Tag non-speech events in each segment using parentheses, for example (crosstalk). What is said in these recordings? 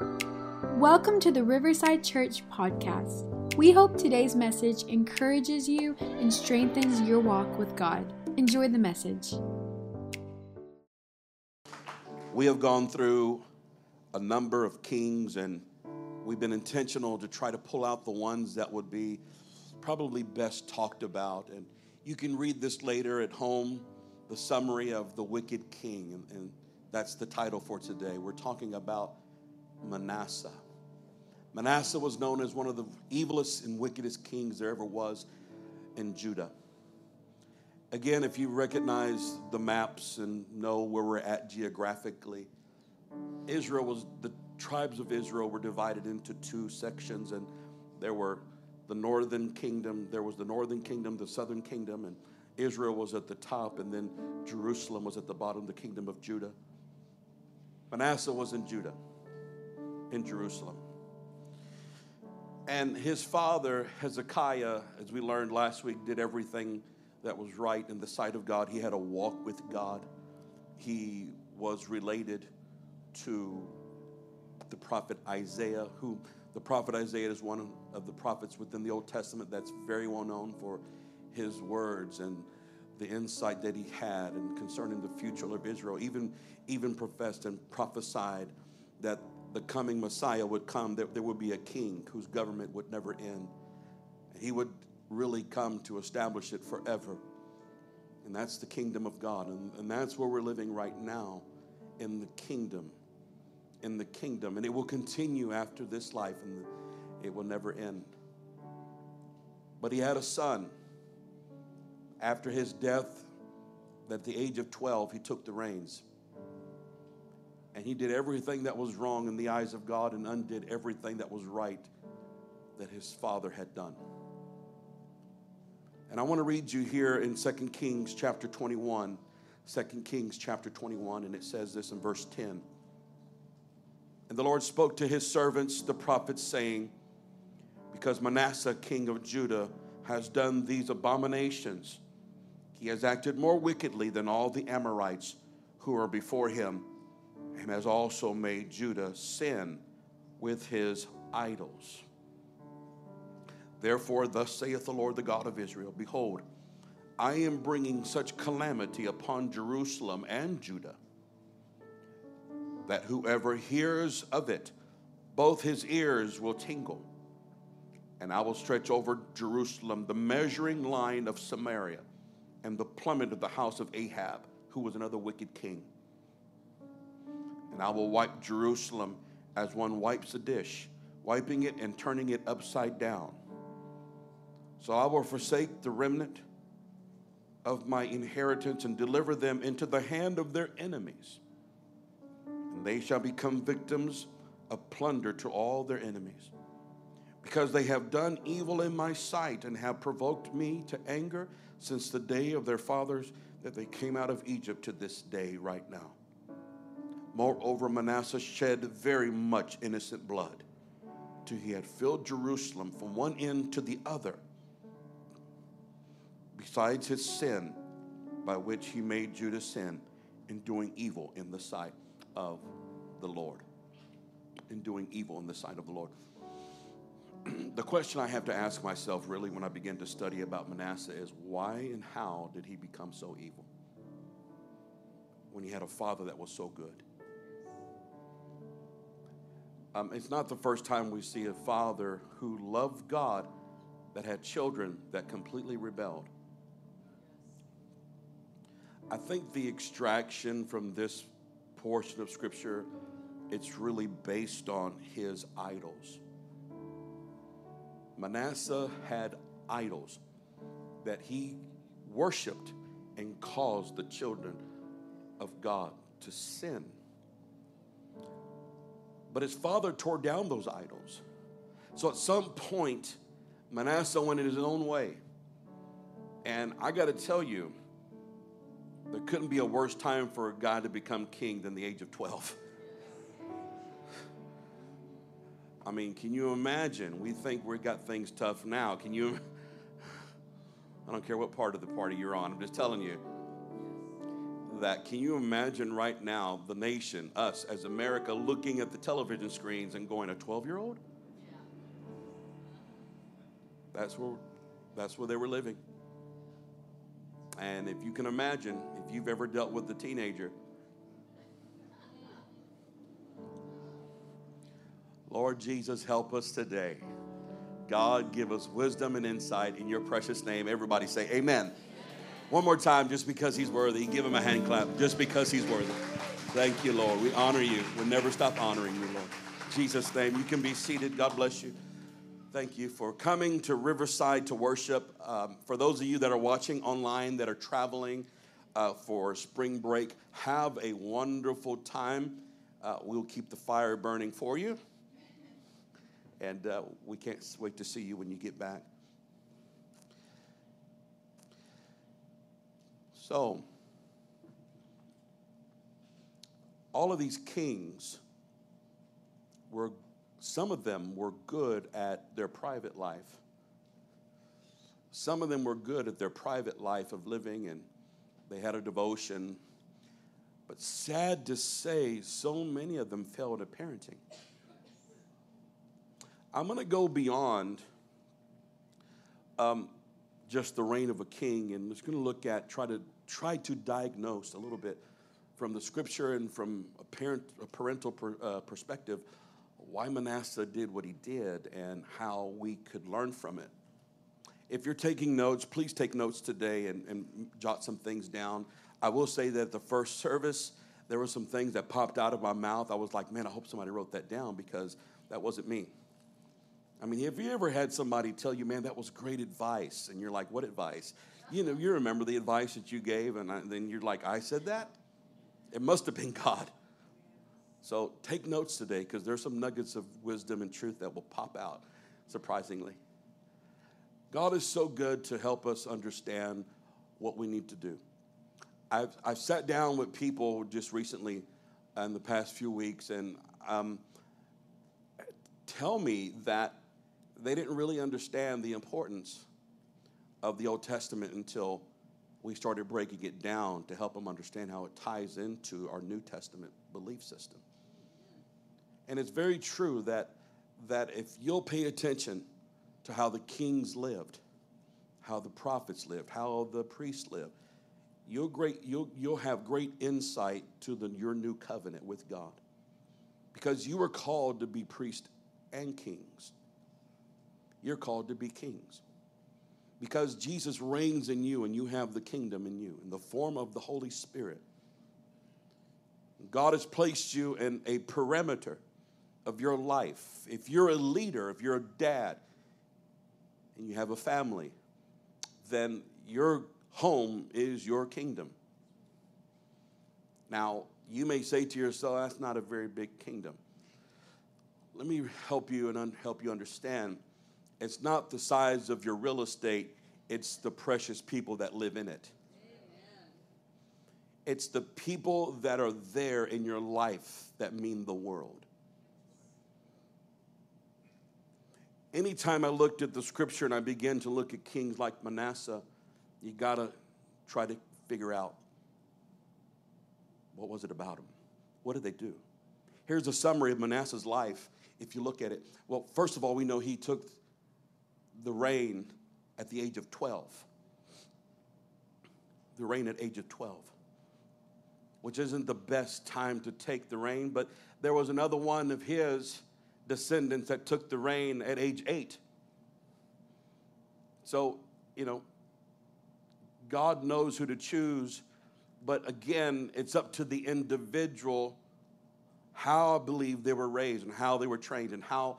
Welcome to the Riverside Church podcast. We hope today's message encourages you and strengthens your walk with God. Enjoy the message. We have gone through a number of kings, and we've been intentional to try to pull out the ones that would be probably best talked about. And you can read this later at home the summary of the wicked king, and, and that's the title for today. We're talking about Manasseh. Manasseh was known as one of the evilest and wickedest kings there ever was in Judah. Again, if you recognize the maps and know where we're at geographically, Israel was, the tribes of Israel were divided into two sections, and there were the northern kingdom, there was the northern kingdom, the southern kingdom, and Israel was at the top, and then Jerusalem was at the bottom, the kingdom of Judah. Manasseh was in Judah, in Jerusalem. And his father, Hezekiah, as we learned last week, did everything that was right in the sight of God. He had a walk with God. He was related to the prophet Isaiah, who the prophet Isaiah is one of the prophets within the Old Testament that's very well known for his words and the insight that he had and concerning the future of Israel. Even, even professed and prophesied that the coming Messiah would come, that there would be a king whose government would never end. He would really come to establish it forever. And that's the kingdom of God. And, and that's where we're living right now in the kingdom. In the kingdom. And it will continue after this life and it will never end. But he had a son. After his death, at the age of 12, he took the reins. And he did everything that was wrong in the eyes of God and undid everything that was right that his father had done. And I want to read you here in 2 Kings chapter 21. 2 Kings chapter 21, and it says this in verse 10. And the Lord spoke to his servants, the prophets, saying, Because Manasseh, king of Judah, has done these abominations, he has acted more wickedly than all the Amorites who are before him, and has also made Judah sin with his idols. Therefore, thus saith the Lord, the God of Israel Behold, I am bringing such calamity upon Jerusalem and Judah that whoever hears of it, both his ears will tingle. And I will stretch over Jerusalem the measuring line of Samaria and the plummet of the house of Ahab, who was another wicked king. And I will wipe Jerusalem as one wipes a dish, wiping it and turning it upside down. So I will forsake the remnant of my inheritance and deliver them into the hand of their enemies. And they shall become victims of plunder to all their enemies. Because they have done evil in my sight and have provoked me to anger since the day of their fathers that they came out of Egypt to this day, right now. Moreover, Manasseh shed very much innocent blood, till he had filled Jerusalem from one end to the other besides his sin by which he made Judah sin in doing evil in the sight of the Lord. In doing evil in the sight of the Lord. (clears throat) the question I have to ask myself really when I begin to study about Manasseh is why and how did he become so evil? When he had a father that was so good. Um, it's not the first time we see a father who loved God that had children that completely rebelled. I think the extraction from this portion of scripture it's really based on his idols. Manasseh had idols that he worshiped and caused the children of God to sin. But his father tore down those idols. So at some point, Manasseh went in his own way. And I got to tell you, there couldn't be a worse time for a guy to become king than the age of 12. (laughs) I mean, can you imagine? We think we've got things tough now. Can you? (laughs) I don't care what part of the party you're on, I'm just telling you. That, can you imagine right now the nation, us as America, looking at the television screens and going, a 12 year old? That's where, that's where they were living. And if you can imagine, if you've ever dealt with a teenager, Lord Jesus, help us today. God, give us wisdom and insight in your precious name. Everybody say, Amen. One more time, just because he's worthy. Give him a hand clap, just because he's worthy. Thank you, Lord. We honor you. We'll never stop honoring you, Lord. In Jesus' name, you can be seated. God bless you. Thank you for coming to Riverside to worship. Um, for those of you that are watching online, that are traveling uh, for spring break, have a wonderful time. Uh, we'll keep the fire burning for you. And uh, we can't wait to see you when you get back. So, all of these kings were, some of them were good at their private life. Some of them were good at their private life of living and they had a devotion. But sad to say, so many of them failed at parenting. I'm going to go beyond um, just the reign of a king and just going to look at, try to try to diagnose a little bit from the scripture and from a, parent, a parental per, uh, perspective why Manasseh did what he did and how we could learn from it. If you're taking notes, please take notes today and, and jot some things down. I will say that the first service, there were some things that popped out of my mouth. I was like, man, I hope somebody wrote that down because that wasn't me. I mean, have you ever had somebody tell you, man, that was great advice? And you're like, what advice? You know, you remember the advice that you gave, and I, then you're like, I said that? It must have been God. So take notes today because there's some nuggets of wisdom and truth that will pop out, surprisingly. God is so good to help us understand what we need to do. I've, I've sat down with people just recently in the past few weeks and um, tell me that they didn't really understand the importance of the Old Testament until we started breaking it down to help them understand how it ties into our New Testament belief system. And it's very true that, that if you'll pay attention to how the kings lived, how the prophets lived, how the priests lived, you'll, great, you'll, you'll have great insight to the, your new covenant with God. Because you were called to be priests and kings. You're called to be kings because Jesus reigns in you and you have the kingdom in you in the form of the Holy Spirit. God has placed you in a perimeter of your life. If you're a leader, if you're a dad, and you have a family, then your home is your kingdom. Now, you may say to yourself, that's not a very big kingdom. Let me help you and un- help you understand it's not the size of your real estate, it's the precious people that live in it. Amen. It's the people that are there in your life that mean the world. Anytime I looked at the scripture and I began to look at kings like Manasseh, you got to try to figure out what was it about him? What did they do? Here's a summary of Manasseh's life if you look at it. Well, first of all, we know he took the reign at the age of 12. The reign at age of 12, which isn't the best time to take the reign, but there was another one of his descendants that took the reign at age 8. So, you know, God knows who to choose, but again, it's up to the individual how I believe they were raised and how they were trained and how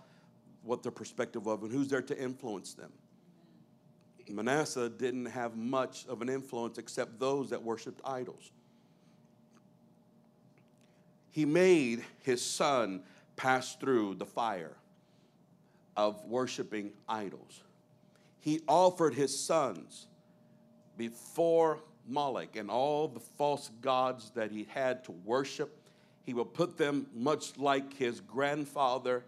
what their perspective of and who's there to influence them. Manasseh didn't have much of an influence except those that worshiped idols. He made his son pass through the fire of worshiping idols. He offered his sons before Moloch and all the false gods that he had to worship. He would put them much like his grandfather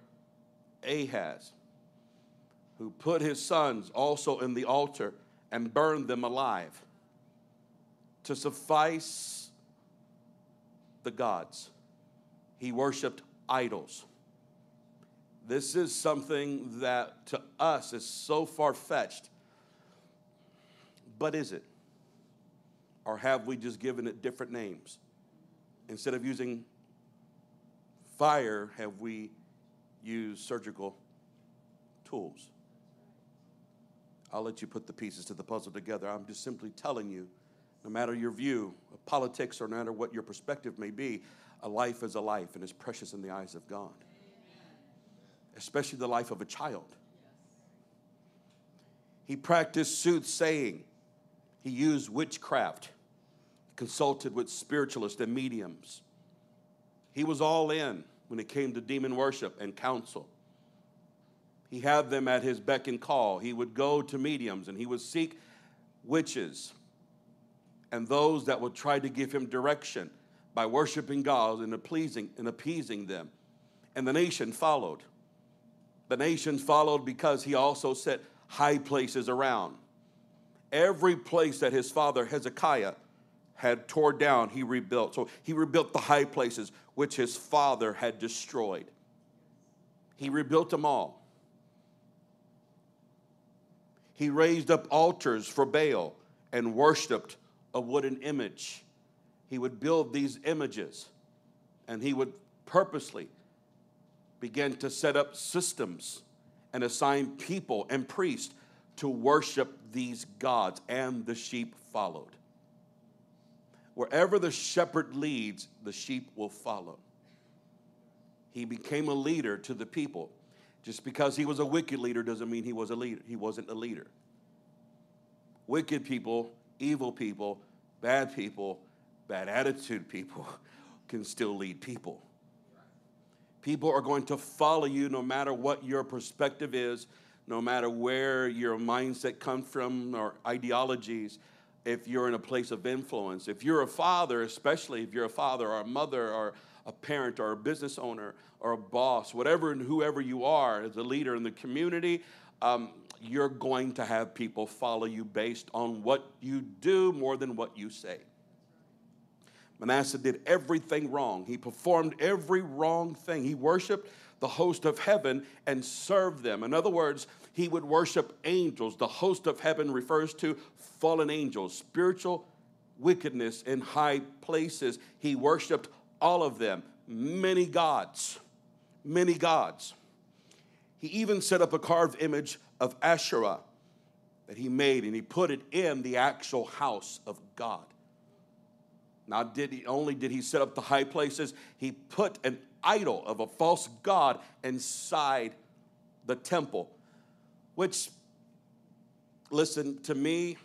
Ahaz, who put his sons also in the altar and burned them alive to suffice the gods, he worshiped idols. This is something that to us is so far fetched. But is it? Or have we just given it different names? Instead of using fire, have we used surgical tools? I'll let you put the pieces to the puzzle together. I'm just simply telling you no matter your view of politics or no matter what your perspective may be, a life is a life and is precious in the eyes of God, especially the life of a child. He practiced soothsaying, he used witchcraft, consulted with spiritualists and mediums. He was all in when it came to demon worship and counsel. He had them at his beck and call. He would go to mediums and he would seek witches and those that would try to give him direction by worshiping God and appeasing, and appeasing them. And the nation followed. The nation followed because he also set high places around. Every place that his father Hezekiah had tore down, he rebuilt. So he rebuilt the high places which his father had destroyed. He rebuilt them all. He raised up altars for Baal and worshiped a wooden image. He would build these images and he would purposely begin to set up systems and assign people and priests to worship these gods, and the sheep followed. Wherever the shepherd leads, the sheep will follow. He became a leader to the people. Just because he was a wicked leader doesn't mean he was a leader. He wasn't a leader. Wicked people evil people, bad people, bad attitude people (laughs) can still lead people. People are going to follow you no matter what your perspective is, no matter where your mindset comes from or ideologies. If you're in a place of influence, if you're a father, especially if you're a father or a mother or a parent or a business owner or a boss, whatever and whoever you are as a leader in the community, um, you're going to have people follow you based on what you do more than what you say. Manasseh did everything wrong. He performed every wrong thing. He worshiped the host of heaven and served them. In other words, he would worship angels. The host of heaven refers to fallen angels, spiritual wickedness in high places. He worshiped all of them, many gods, many gods. He even set up a carved image of Asherah that he made and he put it in the actual house of God. Not did he only did he set up the high places? He put an idol of a false god inside the temple, which, listen to me,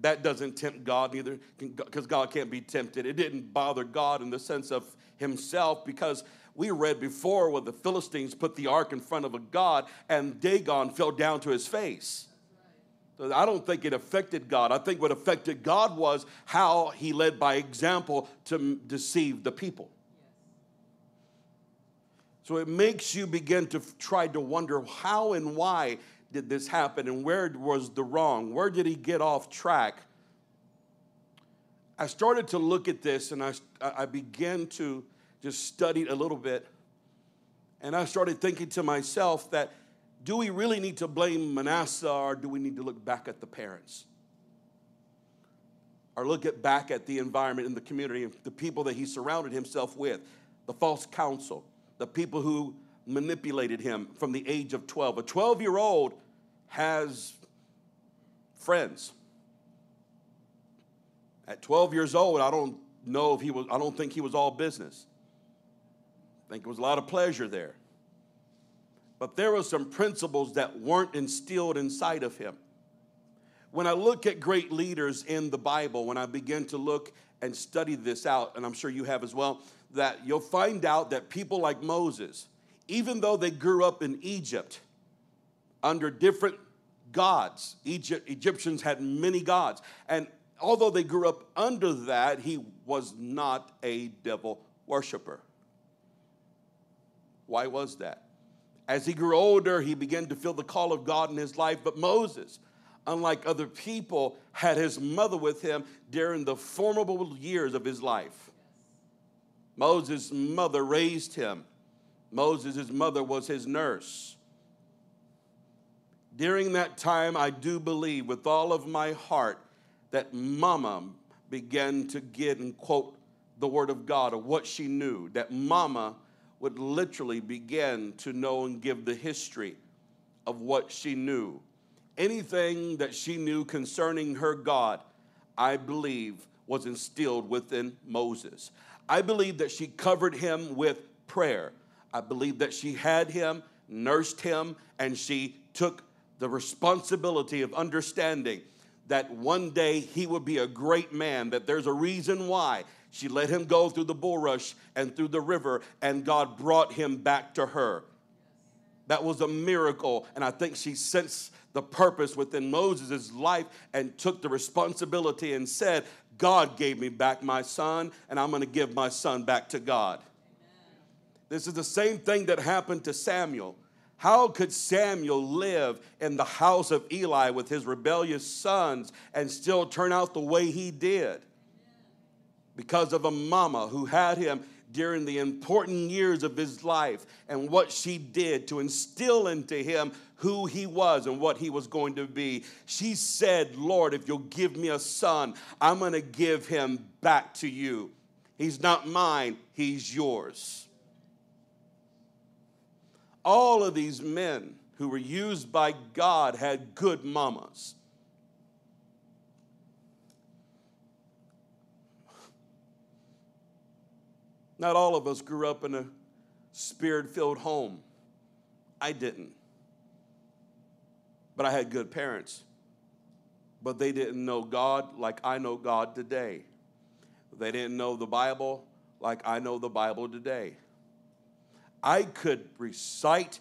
that doesn't tempt God neither, because God can't be tempted. It didn't bother God in the sense of himself, because we read before where the Philistines put the ark in front of a god and Dagon fell down to his face. So I don't think it affected God. I think what affected God was how he led by example to deceive the people. So it makes you begin to try to wonder how and why did this happen and where was the wrong? Where did he get off track? I started to look at this and I, I began to just studied a little bit. And I started thinking to myself that do we really need to blame Manasseh or do we need to look back at the parents? Or look at back at the environment in the community, the people that he surrounded himself with, the false counsel, the people who manipulated him from the age of 12. A 12 year old has friends. At 12 years old, I don't know if he was, I don't think he was all business. I think it was a lot of pleasure there. But there were some principles that weren't instilled inside of him. When I look at great leaders in the Bible, when I begin to look and study this out, and I'm sure you have as well, that you'll find out that people like Moses, even though they grew up in Egypt under different gods, Egypt, Egyptians had many gods, and although they grew up under that, he was not a devil worshiper. Why was that? As he grew older, he began to feel the call of God in his life. But Moses, unlike other people, had his mother with him during the formidable years of his life. Moses' mother raised him. Moses' mother was his nurse. During that time, I do believe with all of my heart that mama began to get and quote the word of God of what she knew, that mama would literally begin to know and give the history of what she knew. Anything that she knew concerning her God, I believe, was instilled within Moses. I believe that she covered him with prayer. I believe that she had him, nursed him, and she took the responsibility of understanding that one day he would be a great man, that there's a reason why she let him go through the bulrush and through the river, and God brought him back to her. That was a miracle, and I think she sensed the purpose within Moses' life and took the responsibility and said, God gave me back my son, and I'm to give my son back to God. This is the same thing that happened to Samuel. How could Samuel live in the house of Eli with his rebellious sons and still turn out the way he did? Because of a mama who had him during the important years of his life and what she did to instill into him who he was and what he was going to be. She said, Lord, if you'll give me a son, I'm going to give him back to you. He's not mine, he's yours all of these men who were used by God had good mamas. Not all of us grew up in a spirit filled home. I didn't. But I had good parents. But they didn't know God like I know God today. They didn't know the Bible like I know the Bible today. I could recite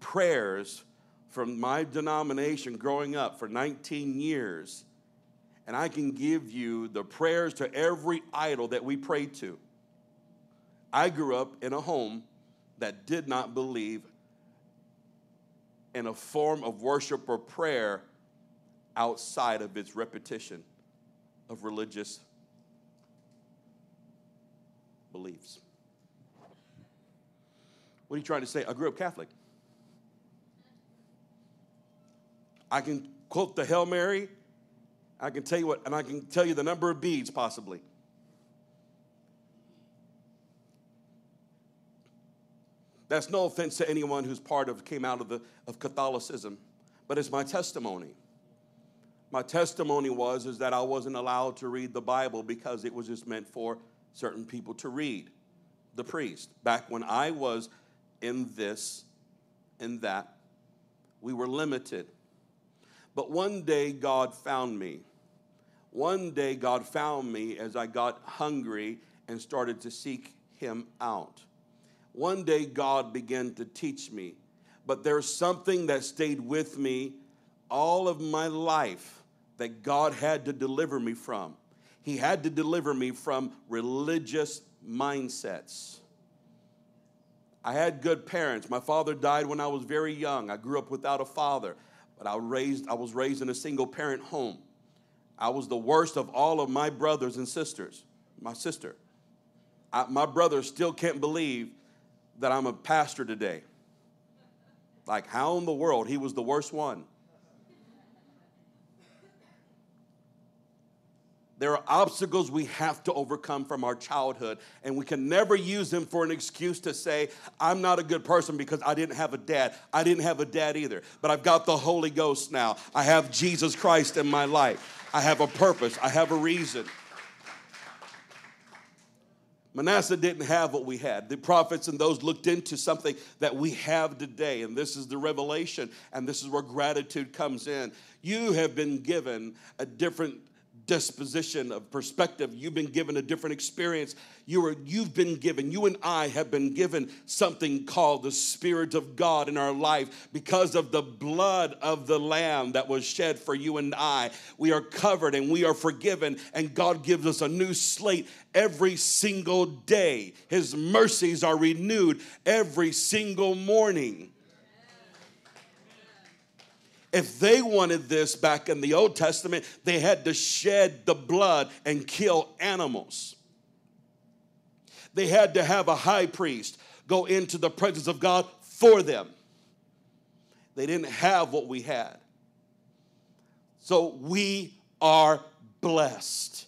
prayers from my denomination growing up for 19 years, and I can give you the prayers to every idol that we prayed to. I grew up in a home that did not believe in a form of worship or prayer outside of its repetition of religious beliefs. What are you trying to say? I grew up Catholic. I can quote the Hail Mary. I can tell you what, and I can tell you the number of beads possibly. That's no offense to anyone who's part of, came out of, the, of Catholicism, but it's my testimony. My testimony was is that I wasn't allowed to read the Bible because it was just meant for certain people to read. The priest. Back when I was in this, in that. We were limited. But one day God found me. One day God found me as I got hungry and started to seek Him out. One day God began to teach me. But there's something that stayed with me all of my life that God had to deliver me from. He had to deliver me from religious mindsets. I had good parents. My father died when I was very young. I grew up without a father, but I, raised, I was raised in a single parent home. I was the worst of all of my brothers and sisters. My sister. I, my brother still can't believe that I'm a pastor today. Like, how in the world? He was the worst one. There are obstacles we have to overcome from our childhood, and we can never use them for an excuse to say, I'm not a good person because I didn't have a dad. I didn't have a dad either, but I've got the Holy Ghost now. I have Jesus Christ in my life. I have a purpose, I have a reason. Manasseh didn't have what we had. The prophets and those looked into something that we have today, and this is the revelation, and this is where gratitude comes in. You have been given a different disposition of perspective. You've been given a different experience. You are you've been given you and i have been given something called the spirit of god in our life because of the blood of the lamb that was shed for you and i. We are covered and we are forgiven and god gives us a new slate every single day. His mercies are renewed every single morning if they wanted this back in the Old Testament, they had to shed the blood and kill animals. they had to have a high priest go into the presence of God for them. They didn't have what we had. So we are blessed.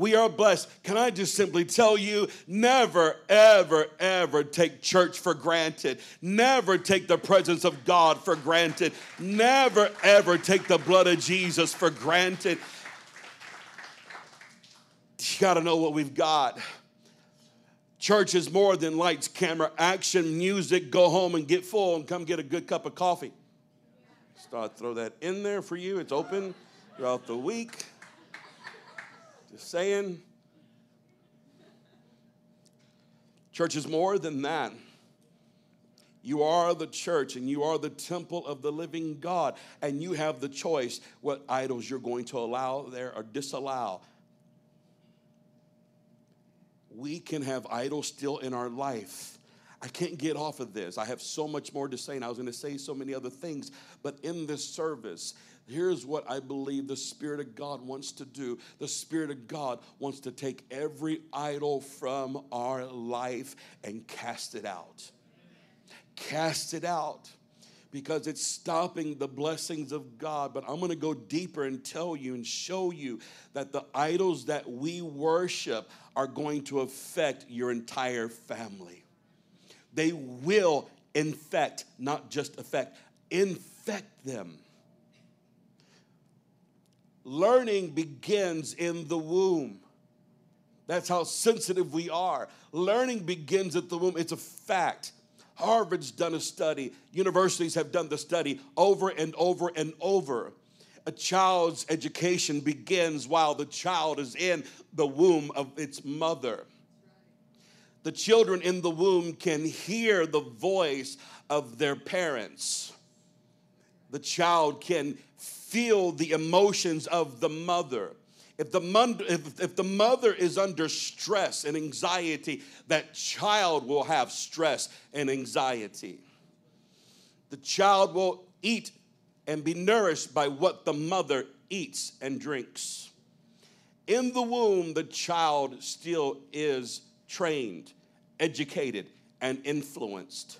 We are blessed. Can I just simply tell you never, ever, ever take church for granted. Never take the presence of God for granted. Never, ever take the blood of Jesus for granted. You got to know what we've got. Church is more than lights, camera, action, music. Go home and get full and come get a good cup of coffee. Start throw that in there for you. It's open throughout the week. Just saying. Church is more than that. You are the church and you are the temple of the living God, and you have the choice what idols you're going to allow there or disallow. We can have idols still in our life. I can't get off of this. I have so much more to say, and I was going to say so many other things, but in this service, Here's what I believe the Spirit of God wants to do. The Spirit of God wants to take every idol from our life and cast it out. Cast it out because it's stopping the blessings of God. But I'm going to go deeper and tell you and show you that the idols that we worship are going to affect your entire family. They will infect, not just affect, infect them. Learning begins in the womb. That's how sensitive we are. Learning begins at the womb. It's a fact. Harvard's done a study, universities have done the study over and over and over. A child's education begins while the child is in the womb of its mother. The children in the womb can hear the voice of their parents. The child can feel the emotions of the mother. If the, mother, if, if the mother is under stress and anxiety, that child will have stress and anxiety. The child will eat and be nourished by what the mother eats and drinks. In the womb, the child still is trained, educated, and influenced.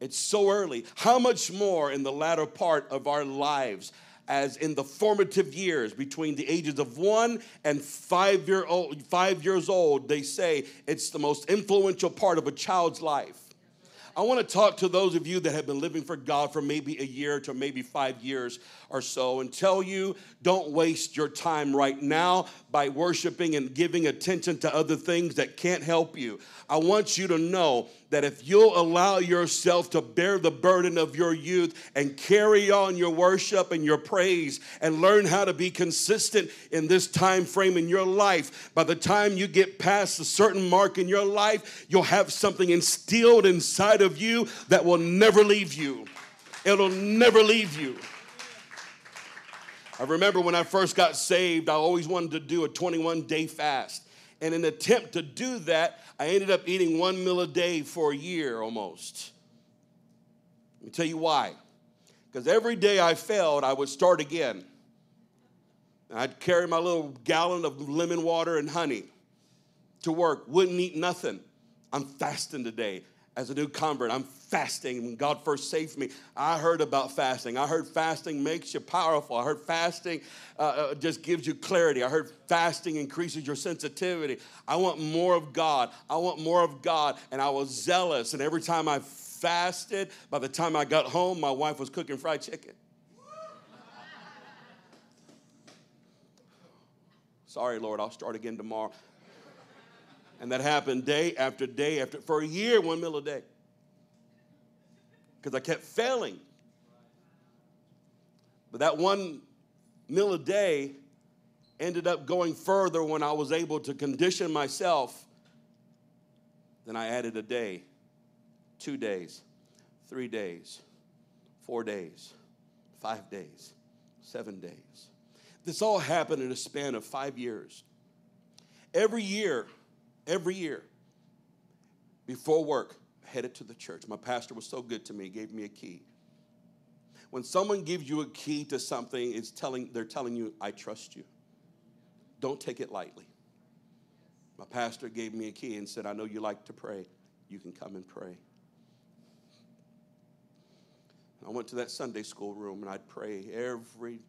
It's so early. How much more in the latter part of our lives, as in the formative years between the ages of one and five, year old, five years old, they say it's the most influential part of a child's life. I want to talk to those of you that have been living for God for maybe a year to maybe five years or so and tell you don't waste your time right now by worshiping and giving attention to other things that can't help you. I want you to know that if you'll allow yourself to bear the burden of your youth and carry on your worship and your praise and learn how to be consistent in this time frame in your life, by the time you get past a certain mark in your life, you'll have something instilled inside of you that will never leave you. It'll never leave you. I remember when I first got saved, I always wanted to do a 21 day fast. And in an attempt to do that, I ended up eating one meal a day for a year almost. Let me tell you why. Because every day I failed, I would start again. I'd carry my little gallon of lemon water and honey to work, wouldn't eat nothing. I'm fasting today as a new convert. I'm fasting. When God first saved me, I heard about fasting. I heard fasting makes you powerful. I heard fasting uh, uh, just gives you clarity. I heard fasting increases your sensitivity. I want more of God. I want more of God. And I was zealous. And every time I fasted, by the time I got home, my wife was cooking fried chicken. Sorry, Lord, I'll start again tomorrow. And that happened day after day after, for a year, one meal a day. Because I kept failing. But that one meal a day ended up going further when I was able to condition myself. Then I added a day, two days, three days, four days, five days, seven days. This all happened in a span of five years. Every year, every year before work, headed to the church. My pastor was so good to me, he gave me a key. When someone gives you a key to something, it's telling, they're telling you, I trust you. Don't take it lightly. My pastor gave me a key and said, I know you like to pray. You can come and pray. I went to that Sunday school room and I'd pray every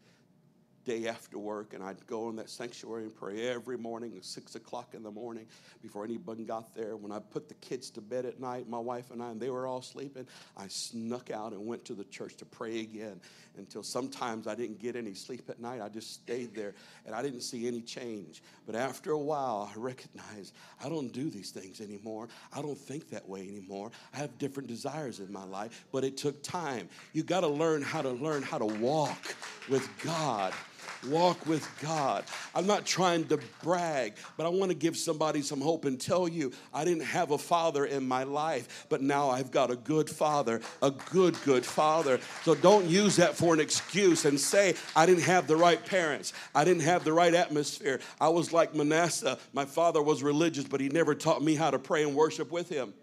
day after work, and I'd go in that sanctuary and pray every morning at six o'clock in the morning before anybody got there. When I put the kids to bed at night, my wife and I, and they were all sleeping, I snuck out and went to the church to pray again until sometimes I didn't get any sleep at night. I just stayed there and I didn't see any change. But after a while, I recognized I don't do these things anymore. I don't think that way anymore. I have different desires in my life, but it took time. You got to learn how to learn how to walk with God walk with God. I'm not trying to brag, but I want to give somebody some hope and tell you I didn't have a father in my life, but now I've got a good father, a good, good father. So don't use that for an excuse and say, I didn't have the right parents, I didn't have the right atmosphere. I was like Manasseh. My father was religious, but he never taught me how to pray and worship with him.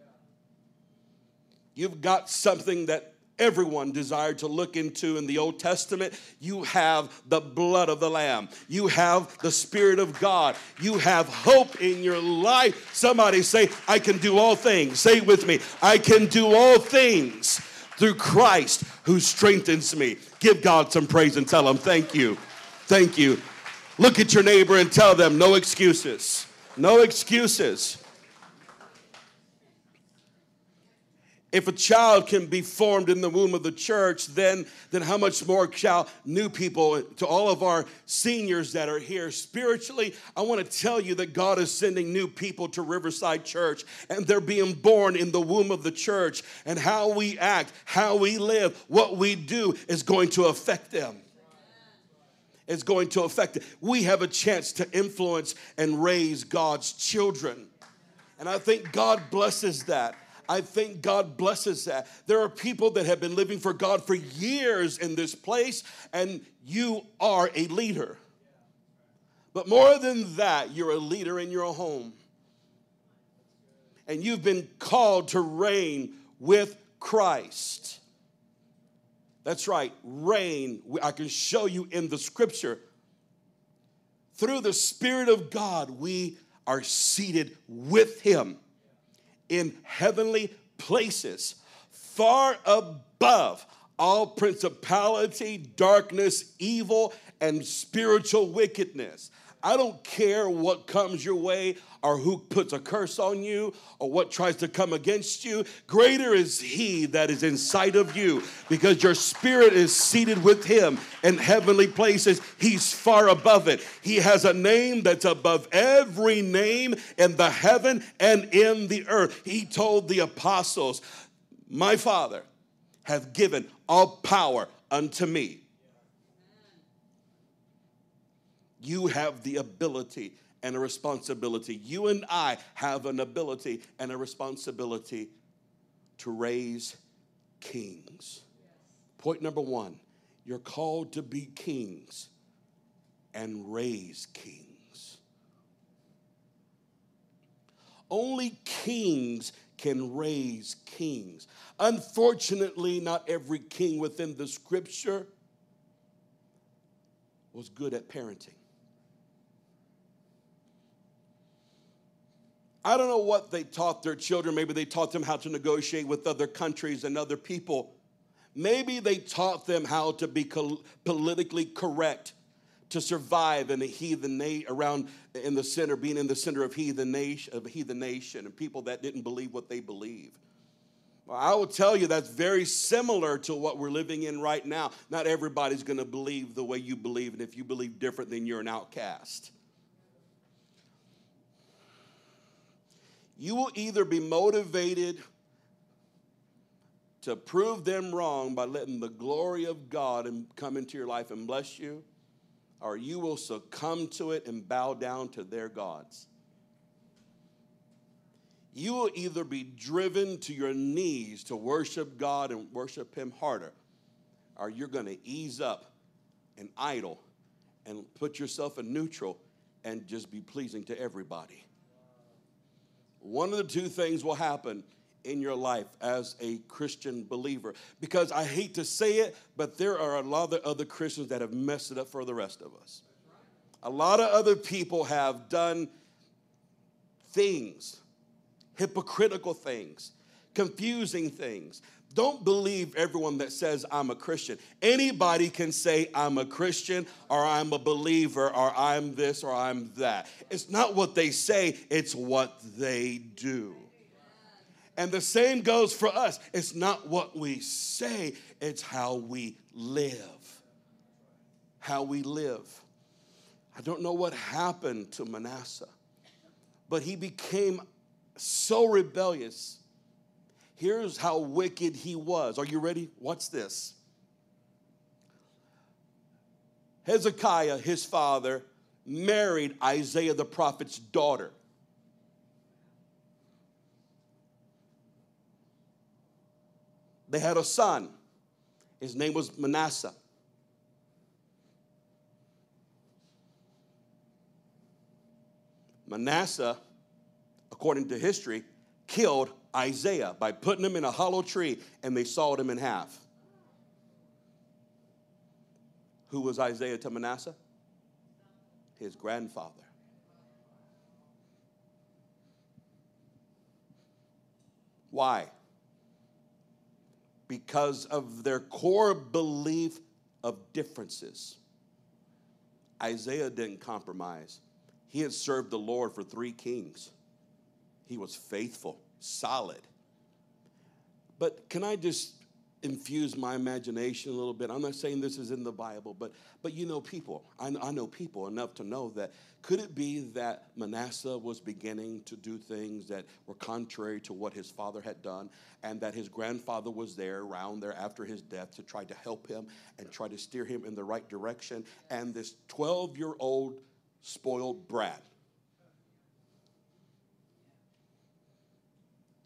You've got something that everyone desired to look into in the Old Testament. You have the blood of the Lamb, you have the Spirit of God, you have hope in your life. Somebody say, I can do all things. Say it with me I can do all things through Christ who strengthens me. Give God some praise and tell him, Thank you. Thank you. Look at your neighbor and tell them, No excuses. No excuses. If a child can be formed in the womb of the church, then, then how much more shall new people, to all of our seniors that are here spiritually, I want to tell you that God is sending new people to Riverside Church and they're being born in the womb of the church. And how we act, how we live, what we do is going to affect them. It's going to affect it. We have a chance to influence and raise God's children. And I think God blesses that. I think God blesses that. There are people that have been living for God for years in this place, and you are a leader. But more than that, you're a leader in your home. And you've been called to reign with Christ. That's right, reign. I can show you in the scripture. Through the Spirit of God, we are seated with Him in heavenly places, far above all principality, darkness, evil, and spiritual wickedness. I don't care what comes your way or who puts a curse on you or what tries to come against you. Greater is He that is inside of you because your spirit is seated with Him in heavenly places. He's far above it. He has a name that's above every name in the heaven and in the earth. He told the apostles, My Father hath given all power unto me you have the ability and a responsibility. You and I have an ability and a responsibility to raise kings. Point number one you're called to be kings and raise kings. Only kings can raise kings. Unfortunately, not every king within the scripture was good at parenting. I don't know what they taught their children. Maybe they taught them how to negotiate with other countries and other people. Maybe they taught them how to be politically correct to survive in a heathen nation around in the center, being in the center of heathen nation, of heathen nation, and people that didn't believe what they believe. Well, I will tell you that's very similar to what we're living in right now. Not everybody's going to believe the way you believe, and if you believe different, then you're an outcast. You will either be motivated to prove them wrong by letting the glory of God come into your life and bless you, or you will succumb to it and bow down to their gods. You will either be driven to your knees to worship God and worship Him harder, or you're going to ease up and idle and put yourself in neutral and just be pleasing to everybody. One of the two things will happen in your life as a Christian believer. Because I hate to say it, but there are a lot of other Christians that have messed it up for the rest of us. A lot of other people have done things, hypocritical things, confusing things. Don't believe everyone that says I'm a Christian. Anybody can say I'm a Christian or I'm a believer or I'm this or I'm that. It's not what they say, it's what they do. And the same goes for us. It's not what we say, it's how we live. How we live. I don't know what happened to Manasseh, but he became so rebellious Here's how wicked he was. Are you ready? What's this? Hezekiah, his father, married Isaiah the prophet's daughter. They had a son. His name was Manasseh. Manasseh, according to history, killed Isaiah by putting him in a hollow tree and they sawed him in half. Who was Isaiah to Manasseh? His grandfather. Why? Because of their core belief of differences. Isaiah didn't compromise. He had served the Lord for three kings. He was faithful solid. But can I just infuse my imagination a little bit? I'm not saying this is in the Bible, but but you know people. I, I know people enough to know that could it be that Manasseh was beginning to do things that were contrary to what his father had done, and that his grandfather was there around there after his death to try to help him and try to steer him in the right direction, and this 12 year old spoiled brat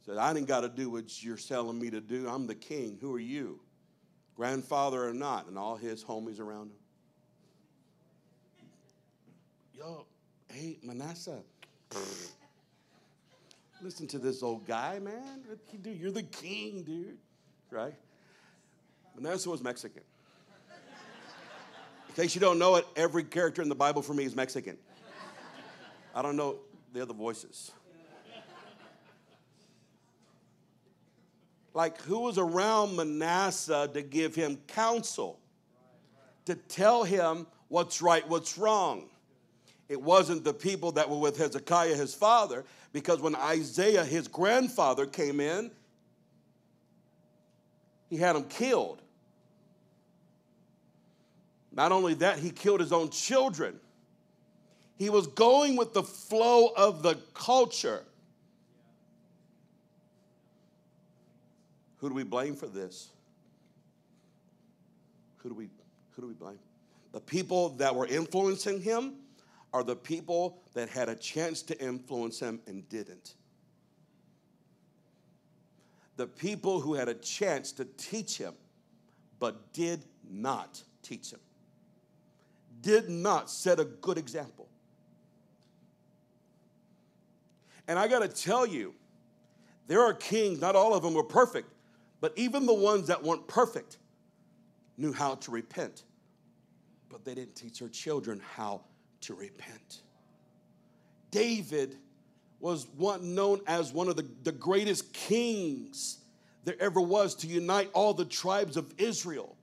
Said, I didn't got to do what you're telling me to do. I'm the king. Who are you? Grandfather or not? And all his homies around him. Yo, hey, Manasseh. (laughs) Listen to this old guy, man. What you do? You're the king, dude. Right? Manasseh was Mexican. In case you don't know it, every character in the Bible for me is Mexican. I don't know the other voices. Like who was around Manasseh to give him counsel, to tell him what's right, what's wrong. It wasn't the people that were with Hezekiah, his father, because when Isaiah, his grandfather, came in, he had him killed. Not only that, he killed his own children. He was going with the flow of the culture. Who do we blame for this? Who do we, who do we blame? The people that were influencing him are the people that had a chance to influence him and didn't. The people who had a chance to teach him but did not teach him, did not set a good example. And I got to tell you, there are kings, not all of them were perfect, but even the ones that weren't perfect knew how to repent. But they didn't teach their children how to repent. David was one known as one of the, the greatest kings there ever was to unite all the tribes of Israel,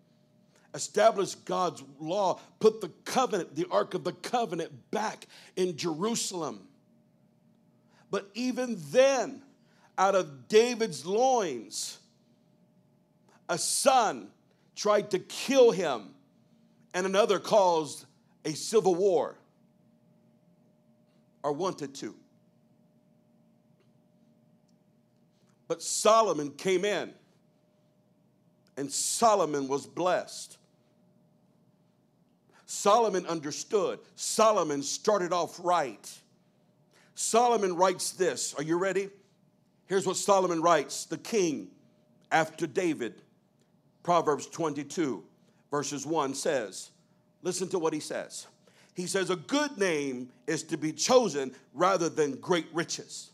establish God's law, put the covenant, the Ark of the Covenant, back in Jerusalem. But even then, out of David's loins, a son tried to kill him, and another caused a civil war or wanted to. But Solomon came in, and Solomon was blessed. Solomon understood. Solomon started off right. Solomon writes this. Are you ready? Here's what Solomon writes the king after David Proverbs 22, verses 1 says, listen to what he says. He says, A good name is to be chosen rather than great riches.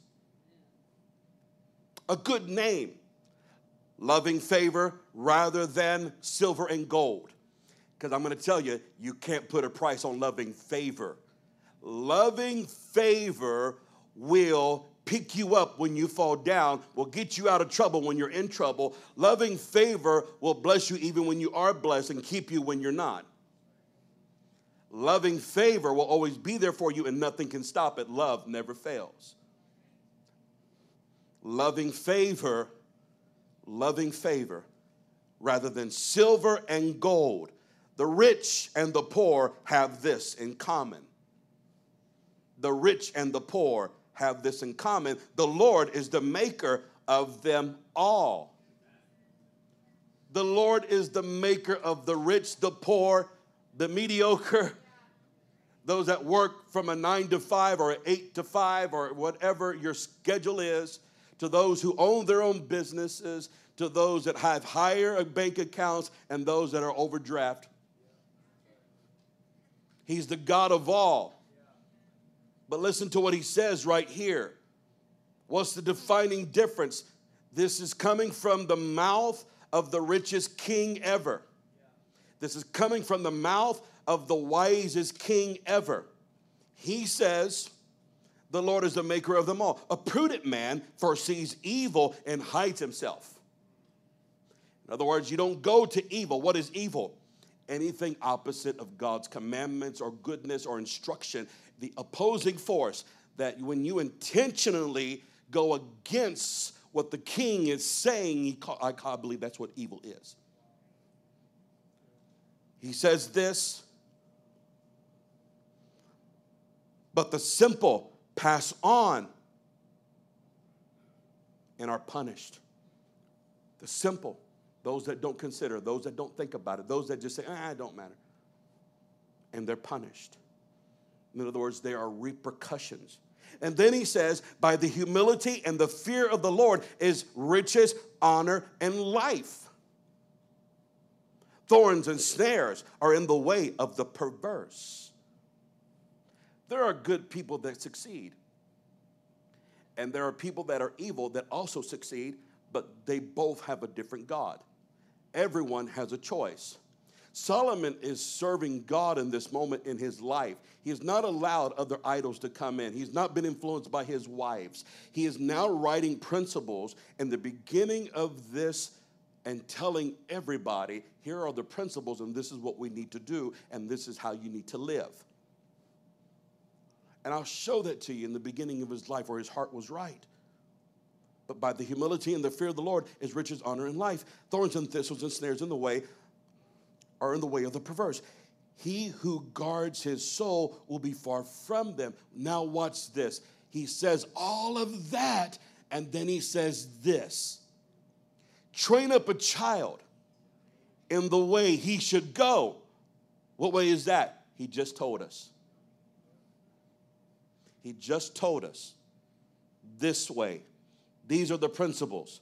A good name, loving favor rather than silver and gold. Because I'm going to tell you, you can't put a price on loving favor. Loving favor will pick you up when you fall down, will get you out of trouble when you're in trouble. Loving favor will bless you even when you are blessed and keep you when you're not. Loving favor will always be there for you and nothing can stop it. Love never fails. Loving favor, loving favor, rather than silver and gold. The rich and the poor have this in common. The rich and the poor have this in common. The Lord is the maker of them all. The Lord is the maker of the rich, the poor, the mediocre, (laughs) those that work from a nine to five or eight to five or whatever your schedule is, to those who own their own businesses, to those that have higher bank accounts, and those that are overdraft. He's the God of all. But listen to what he says right here. What's the defining difference? This is coming from the mouth of the richest king ever. This is coming from the mouth of the wisest king ever. He says, The Lord is the maker of them all. A prudent man foresees evil and hides himself. In other words, you don't go to evil. What is evil? Anything opposite of God's commandments or goodness or instruction, the opposing force that when you intentionally go against what the king is saying, I believe that's what evil is. He says this But the simple pass on and are punished. The simple, those that don't consider, those that don't think about it, those that just say, ah, it don't matter. And they're punished. In other words, there are repercussions. And then he says, by the humility and the fear of the Lord is riches, honor, and life. Thorns and snares are in the way of the perverse. There are good people that succeed. And there are people that are evil that also succeed, but they both have a different God. Everyone has a choice. Solomon is serving God in this moment in his life. He has not allowed other idols to come in. He's not been influenced by his wives. He is now writing principles in the beginning of this and telling everybody here are the principles, and this is what we need to do, and this is how you need to live. And I'll show that to you in the beginning of his life where his heart was right. But by the humility and the fear of the Lord is riches, honor, and life. Thorns and thistles and snares in the way are in the way of the perverse. He who guards his soul will be far from them. Now, watch this. He says all of that, and then he says this train up a child in the way he should go. What way is that? He just told us. He just told us this way. These are the principles.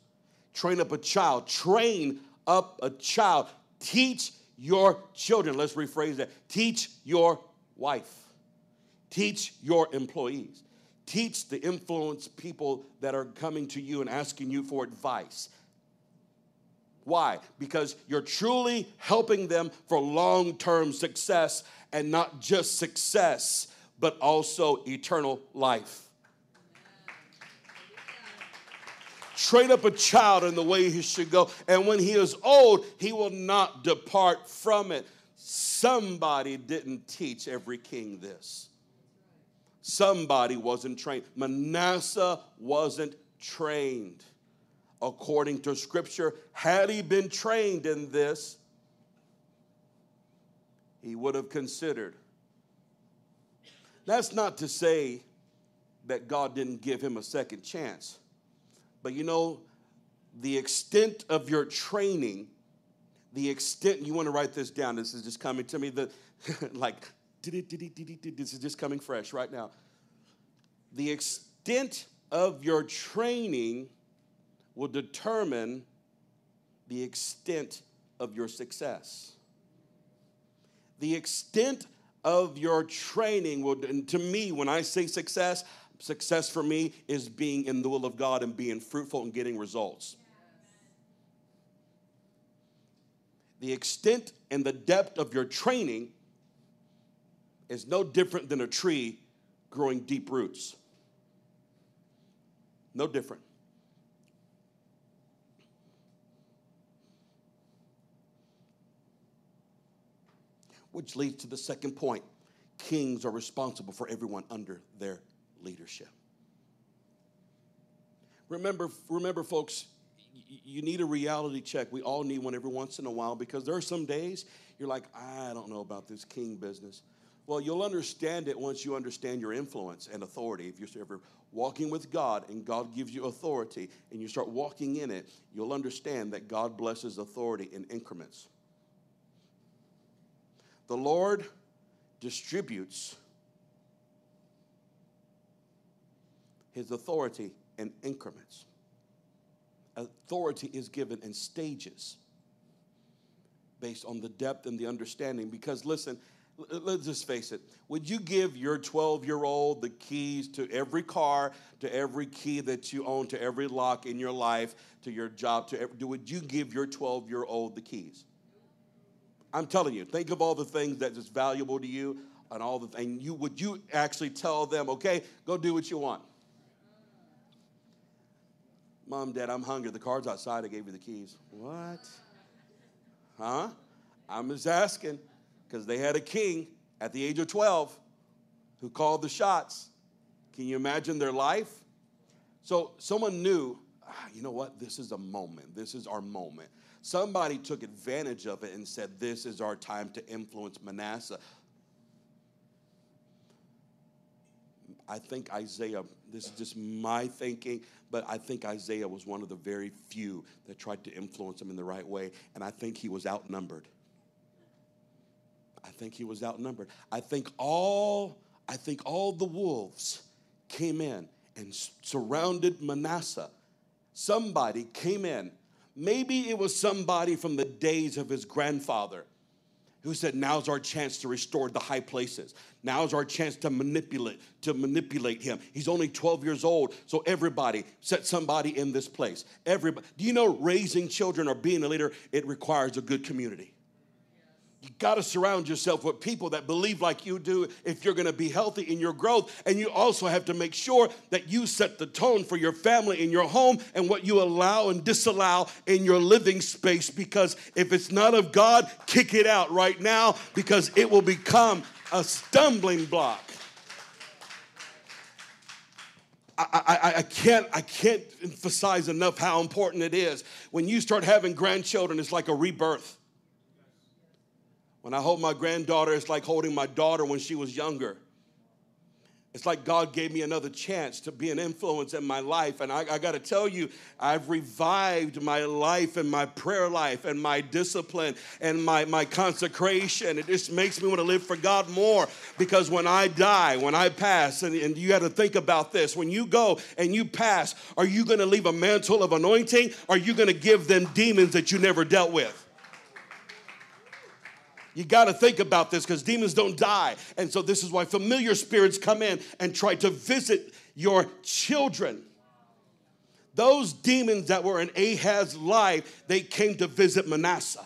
Train up a child. Train up a child. Teach your children. Let's rephrase that. Teach your wife. Teach your employees. Teach the influence people that are coming to you and asking you for advice. Why? Because you're truly helping them for long term success and not just success, but also eternal life. Train up a child in the way he should go, and when he is old, he will not depart from it. Somebody didn't teach every king this. Somebody wasn't trained. Manasseh wasn't trained according to scripture. Had he been trained in this, he would have considered that's not to say that God didn't give him a second chance. But you know, the extent of your training, the extent, you want to write this down. This is just coming to me, the, (laughs) like, this is just coming fresh right now. The extent of your training will determine the extent of your success. The extent of your training will, to me, when I say success, success for me is being in the will of God and being fruitful and getting results. The extent and the depth of your training is no different than a tree growing deep roots. No different. Which leads to the second point kings are responsible for everyone under their leadership. Remember, remember, folks, you need a reality check. We all need one every once in a while because there are some days you're like, I don't know about this king business. Well, you'll understand it once you understand your influence and authority. If you're ever walking with God and God gives you authority and you start walking in it, you'll understand that God blesses authority in increments. The Lord distributes his authority in increments. Authority is given in stages based on the depth and the understanding. Because listen, let's just face it. Would you give your 12 year old the keys to every car, to every key that you own, to every lock in your life, to your job, to every, would you give your 12 year old the keys? I'm telling you, think of all the things that is valuable to you and all the things. You would you actually tell them, okay, go do what you want? Mom, Dad, I'm hungry. The car's outside. I gave you the keys. What? Huh? I'm just asking because they had a king at the age of 12 who called the shots. Can you imagine their life? So someone knew, ah, you know what? This is a moment. This is our moment. Somebody took advantage of it and said, This is our time to influence Manasseh. I think Isaiah, this is just my thinking, but I think Isaiah was one of the very few that tried to influence him in the right way, and I think he was outnumbered. I think he was outnumbered. I think all I think all the wolves came in and surrounded Manasseh. Somebody came in. Maybe it was somebody from the days of his grandfather who said, Now's our chance to restore the high places. Now's our chance to manipulate, to manipulate him. He's only 12 years old. So everybody set somebody in this place. Everybody. Do you know raising children or being a leader, it requires a good community? You got to surround yourself with people that believe like you do if you're going to be healthy in your growth. And you also have to make sure that you set the tone for your family in your home and what you allow and disallow in your living space. Because if it's not of God, kick it out right now because it will become a stumbling block. I, I, I, can't, I can't emphasize enough how important it is. When you start having grandchildren, it's like a rebirth. When I hold my granddaughter, it's like holding my daughter when she was younger. It's like God gave me another chance to be an influence in my life. And I, I got to tell you, I've revived my life and my prayer life and my discipline and my, my consecration. It just makes me want to live for God more because when I die, when I pass, and, and you got to think about this when you go and you pass, are you going to leave a mantle of anointing? Are you going to give them demons that you never dealt with? You got to think about this because demons don't die. And so, this is why familiar spirits come in and try to visit your children. Those demons that were in Ahaz's life, they came to visit Manasseh.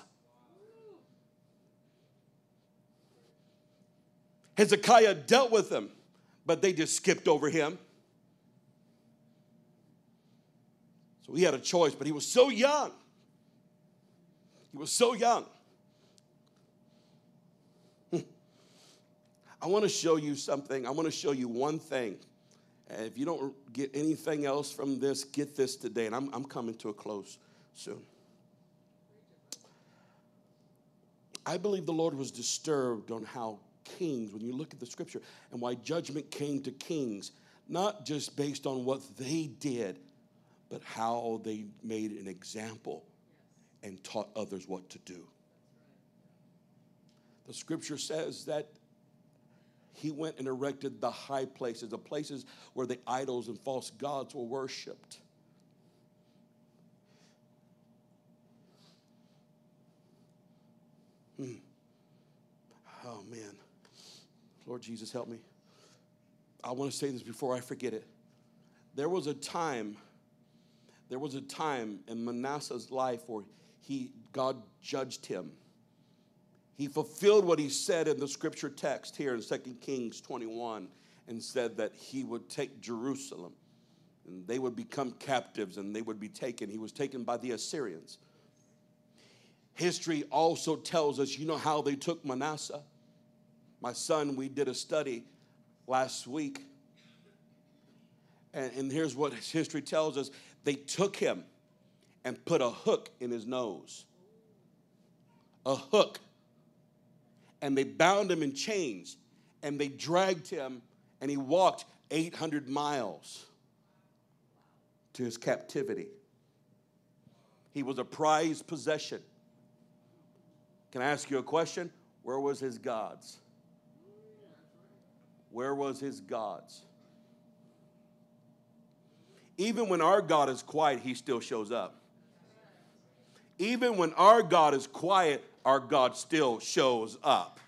Hezekiah dealt with them, but they just skipped over him. So he had a choice, but he was so young. He was so young. I want to show you something. I want to show you one thing. If you don't get anything else from this, get this today. And I'm, I'm coming to a close soon. I believe the Lord was disturbed on how kings, when you look at the scripture, and why judgment came to kings, not just based on what they did, but how they made an example and taught others what to do. The scripture says that he went and erected the high places, the places where the idols and false gods were worshiped. Hmm. Oh, man. Lord Jesus, help me. I want to say this before I forget it. There was a time, there was a time in Manasseh's life where he, God judged him he fulfilled what he said in the scripture text here in 2 Kings 21 and said that he would take Jerusalem and they would become captives and they would be taken. He was taken by the Assyrians. History also tells us, you know how they took Manasseh? My son, we did a study last week. And, and here's what history tells us they took him and put a hook in his nose. A hook. And they bound him in chains and they dragged him and he walked 800 miles to his captivity. He was a prized possession. Can I ask you a question? Where was his gods? Where was his gods? Even when our God is quiet, he still shows up. Even when our God is quiet, our God still shows up.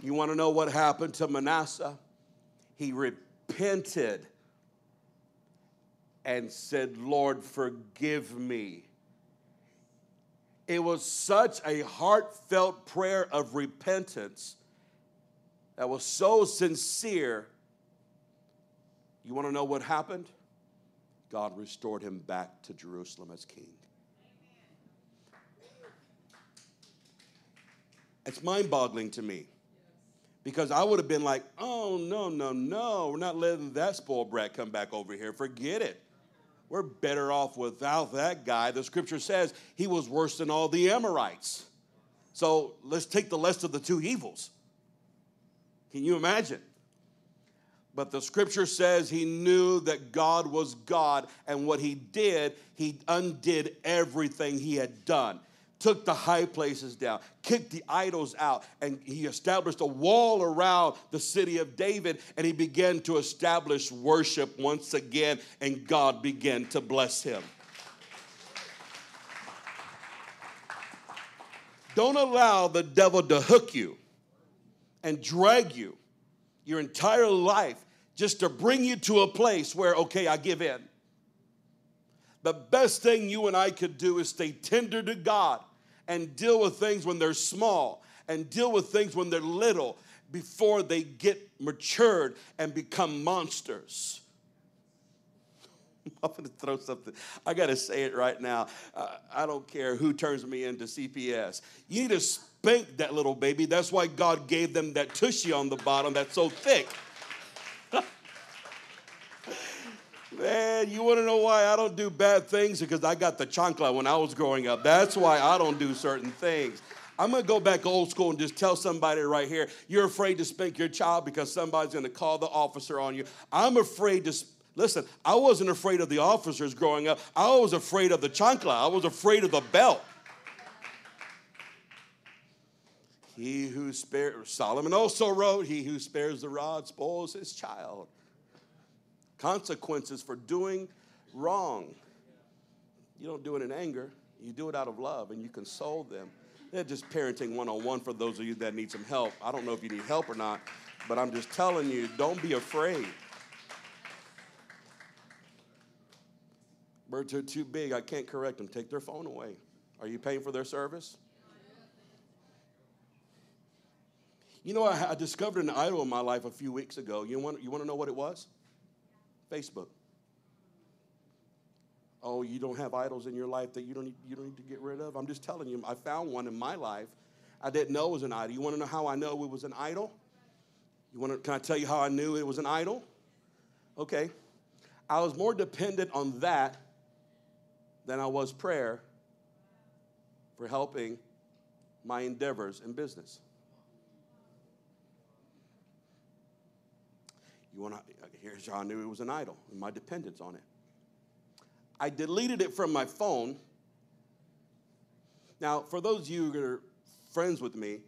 You want to know what happened to Manasseh? He repented and said, Lord, forgive me. It was such a heartfelt prayer of repentance that was so sincere. You want to know what happened? God restored him back to Jerusalem as king. It's mind boggling to me because I would have been like, oh, no, no, no, we're not letting that spoiled brat come back over here. Forget it. We're better off without that guy. The scripture says he was worse than all the Amorites. So let's take the less of the two evils. Can you imagine? But the scripture says he knew that God was God, and what he did, he undid everything he had done took the high places down, kicked the idols out, and he established a wall around the city of David, and he began to establish worship once again, and God began to bless him. Don't allow the devil to hook you and drag you your entire life just to bring you to a place where, okay, I give in. The best thing you and I could do is stay tender to God and deal with things when they're small and deal with things when they're little before they get matured and become monsters. (laughs) I'm going to throw something. I got to say it right now. Uh, I don't care who turns me into CPS. You need to spank that little baby. That's why God gave them that tushy on the bottom that's so thick. Man, you want to know why I don't do bad things? Because I got the chancla when I was growing up. That's why I don't do certain things. I'm going to go back old school and just tell somebody right here you're afraid to spank your child because somebody's going to call the officer on you. I'm afraid to. Listen, I wasn't afraid of the officers growing up. I was afraid of the chancla. I was afraid of the belt. He who spares, Solomon also wrote, He who spares the rod spoils his child consequences for doing wrong. You don't do it in anger, you do it out of love and you console them. They're just parenting one on one for those of you that need some help. I don't know if you need help or not, but I'm just telling you don't be afraid. Birds are too big. I can't correct them. Take their phone away. Are you paying for their service? You know, I, I discovered an idol in my life a few weeks ago. You want, you want to know what it was? Facebook. Oh, you don't have idols in your life that you don't, need, you don't need to get rid of? I'm just telling you, I found one in my life I didn't know it was an idol. You want to know how I know it was an idol? You want to, can I tell you how I knew it was an idol? Okay. I was more dependent on that than I was prayer for helping my endeavors in business. You want to, here's how I knew it was an idol and my dependence on it. I deleted it from my phone. Now, for those of you that are friends with me,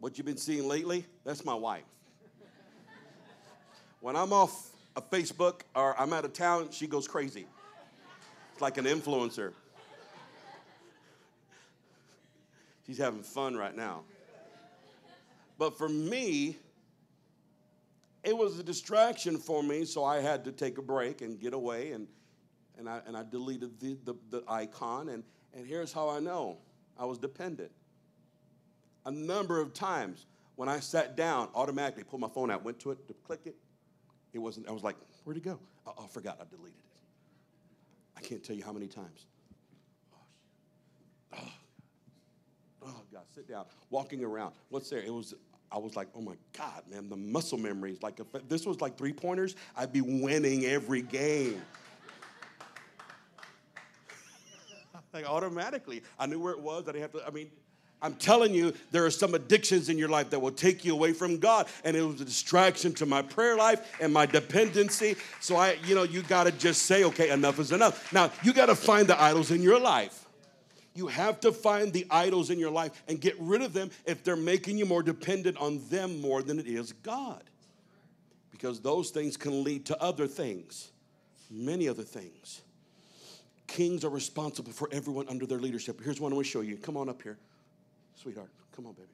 what you've been seeing lately, that's my wife. when I'm off of Facebook or I'm out of town, she goes crazy. It's like an influencer. She's having fun right now. But for me, it was a distraction for me, so I had to take a break and get away, and, and, I, and I deleted the, the, the icon, and, and here's how I know I was dependent. A number of times When I sat down, automatically pulled my phone out, went to it to click it. It wasn't, I was like, where'd it go? Oh, I forgot, I deleted it. I can't tell you how many times. Oh, oh, oh God, sit down. Walking around. What's there? It was I was like, oh my God, man, the muscle memory is like, if this was like three pointers, I'd be winning every game. (laughs) like automatically, I knew where it was. I didn't have to, I mean, I'm telling you, there are some addictions in your life that will take you away from God. And it was a distraction to my prayer life and my dependency. So I, you know, you got to just say, okay, enough is enough. Now, you got to find the idols in your life. You have to find the idols in your life and get rid of them if they're making you more dependent on them more than it is God. Because those things can lead to other things, many other things. Kings are responsible for everyone under their leadership. Here's one I want to show you. Come on up here, sweetheart. Come on, baby.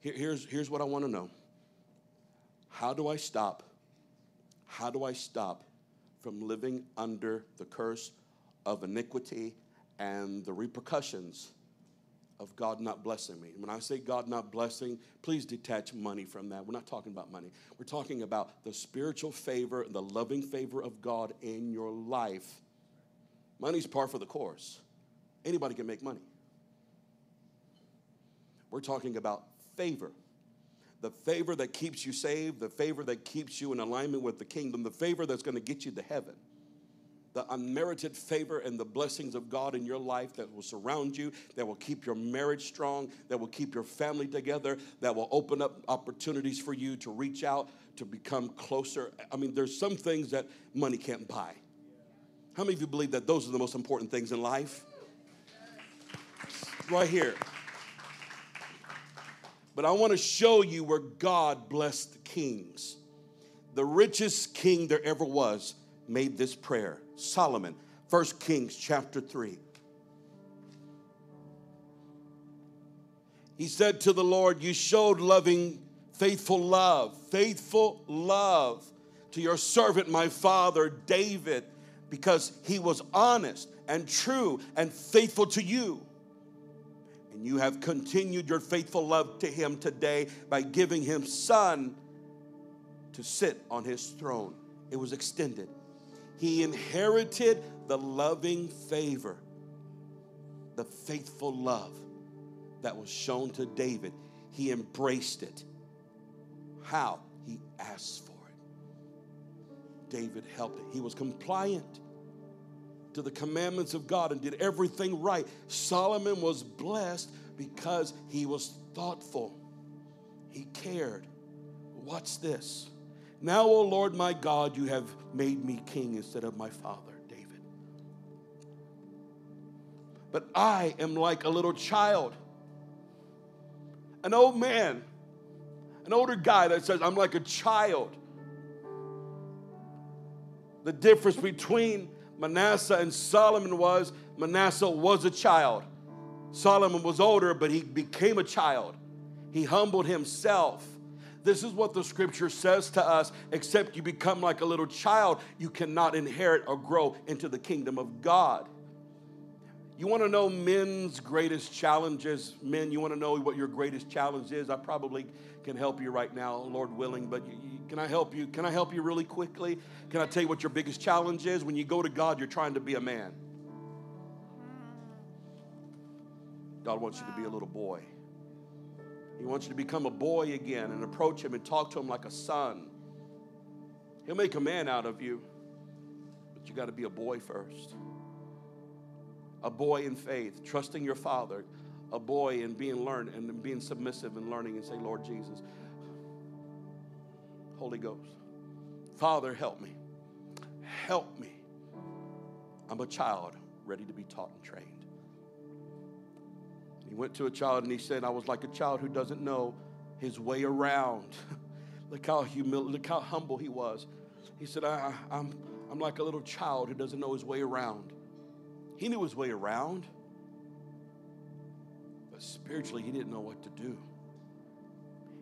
Here, here's, here's what I want to know How do I stop? How do I stop from living under the curse of iniquity and the repercussions of God not blessing me. When I say God not blessing, please detach money from that. We're not talking about money. We're talking about the spiritual favor and the loving favor of God in your life. Money's par for the course. Anybody can make money. We're talking about favor. The favor that keeps you saved, the favor that keeps you in alignment with the kingdom, the favor that's going to get you to heaven the unmerited favor and the blessings of God in your life that will surround you, that will keep your marriage strong, that will keep your family together, that will open up opportunities for you to reach out, to become closer. I mean, there's some things that money can't buy. How many of you believe that those are the most important things in life? Right here. But I want to show you where God blessed kings. The richest king there ever was made this prayer. Solomon, 1 Kings chapter 3. He said to the Lord, You showed loving, faithful love, faithful love to your servant, my father David, because he was honest and true and faithful to you. And you have continued your faithful love to him today by giving him son to sit on his throne. It was extended he inherited the loving favor, the faithful love that was shown to David. He embraced it. How? He asked for it. David helped it. He was compliant to the commandments of God and did everything right. Solomon was blessed because he was thoughtful, he cared. Watch this. Now, O Lord my God, you have made me king instead of my father, David. But I am like a little child, an old man, an older guy that says, I'm like a child. The difference between Manasseh and Solomon was Manasseh was a child. Solomon was older, but he became a child. He humbled himself. This is what the scripture says to us except you become like a little child, you cannot inherit or grow into the kingdom of God. You want to know men's greatest challenges? Men, you want to know what your greatest challenge is? I probably can help you right now, Lord willing, but you, you, can I help you? Can I help you really quickly? Can I tell you what your biggest challenge is? When you go to God, you're trying to be a man. God wants you to be a little boy. He wants you to become a boy again and approach him and talk to him like a son. He'll make a man out of you, but you got to be a boy first. A boy in faith, trusting your father, a boy in being learned and being submissive and learning and say, Lord Jesus, Holy Ghost, Father, help me. Help me. I'm a child ready to be taught and trained. He went to a child and he said, I was like a child who doesn't know his way around. (laughs) look how humil- look how humble he was. He said, I, I'm, I'm like a little child who doesn't know his way around. He knew his way around, but spiritually, he didn't know what to do.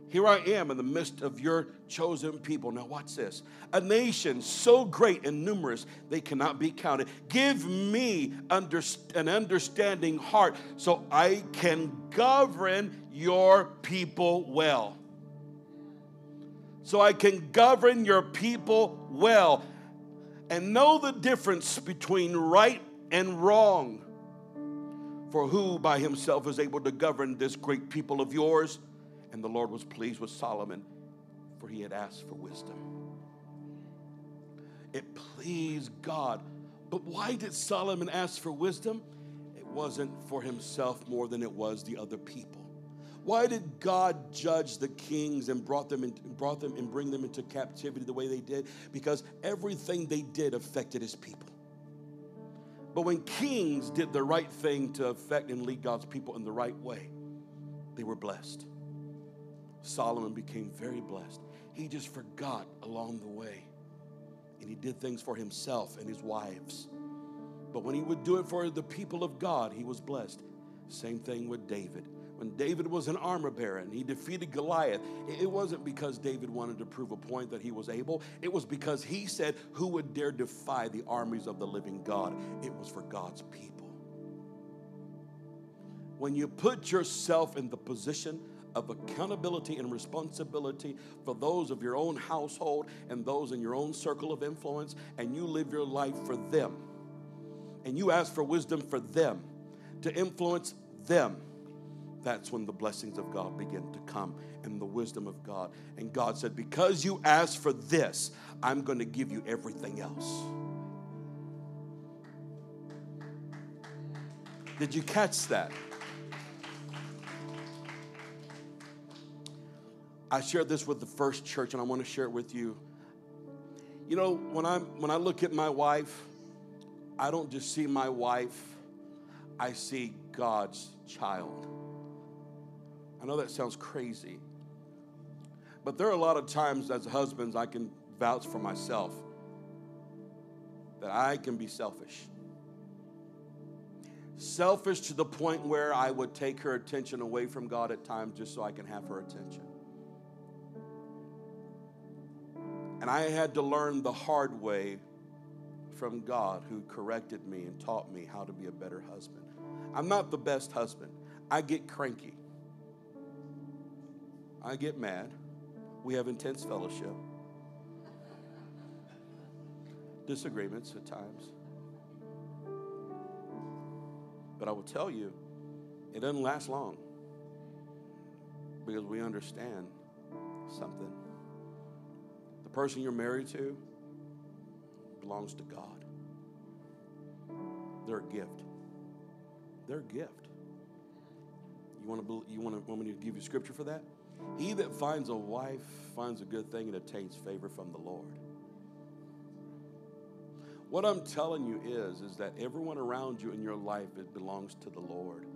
Here I am in the midst of your chosen people. Now, watch this. A nation so great and numerous they cannot be counted. Give me under, an understanding heart so I can govern your people well. so I can govern your people well and know the difference between right and wrong. For who by himself is able to govern this great people of yours? And the Lord was pleased with Solomon, for he had asked for wisdom. It pleased God. But why did Solomon ask for wisdom? It wasn't for himself more than it was the other people. Why did God judge the kings and brought them, in, brought them and bring them into captivity the way they did? Because everything they did affected his people. But when kings did the right thing to affect and lead God's people in the right way, they were blessed. Solomon became very blessed. He just forgot along the way. And he did things for himself and his wives. But when he would do it for the people of God, he was blessed. Same thing with David when David was an armor bearer and he defeated Goliath, it wasn't because David wanted to prove a point that he was able. It was because he said, Who would dare defy the armies of the living God? It was for God's people. When you put yourself in the position of accountability and responsibility for those of your own household and those in your own circle of influence, and you live your life for them, and you ask for wisdom for them to influence them that's when the blessings of God begin to come and the wisdom of God. And God said, Because you asked for this, I'm going to give you everything else. Did you catch that? I shared this with the first church and I want to share it with you. You know, when I when I look at my wife, I don't just see my wife, I see God's child. I know that sounds crazy. But there are a lot of times as husbands I can vouch for myself that I can be selfish. Selfish to the point where I would take her attention away from God at times just so I can have her attention. And I had to learn the hard way from God who corrected me and taught me how to be a better husband. I'm not the best husband. I get cranky. I get mad. We have intense fellowship. Disagreements at times. But I will tell you, it doesn't last long because we understand something. Person you're married to belongs to God. They're a gift. They're a gift. You want to you want to want me to give you scripture for that? He that finds a wife finds a good thing and attains favor from the Lord. What I'm telling you is, is that everyone around you in your life, it belongs to the Lord.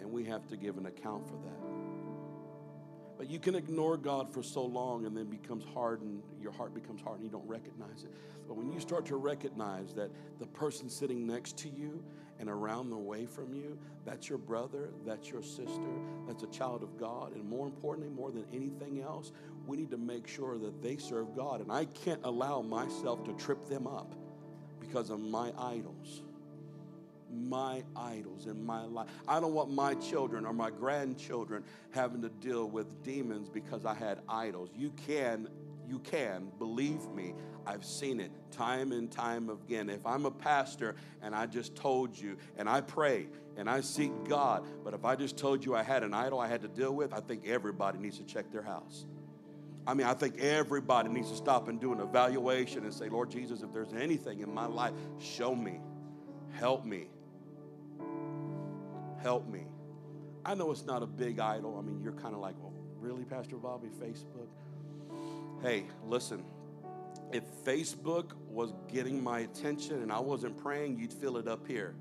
And we have to give an account for that. But you can ignore God for so long and then becomes hardened, your heart becomes hardened, you don't recognize it. But when you start to recognize that the person sitting next to you and around the way from you, that's your brother, that's your sister, that's a child of God. And more importantly, more than anything else, we need to make sure that they serve God. And I can't allow myself to trip them up because of my idols. My idols in my life. I don't want my children or my grandchildren having to deal with demons because I had idols. You can you can. Believe me, I've seen it time and time again. If I'm a pastor and I just told you and I pray and I seek God, but if I just told you I had an idol I had to deal with, I think everybody needs to check their house. I mean, I think everybody needs to stop and do an evaluation and say, Lord Jesus, if there's anything in my life, show me, help me, help me. I know it's not a big idol. I mean, you're kind of like, well, really, Pastor Bobby, Facebook? Hey, listen, if Facebook was getting my attention and I wasn't praying, you'd feel it up here.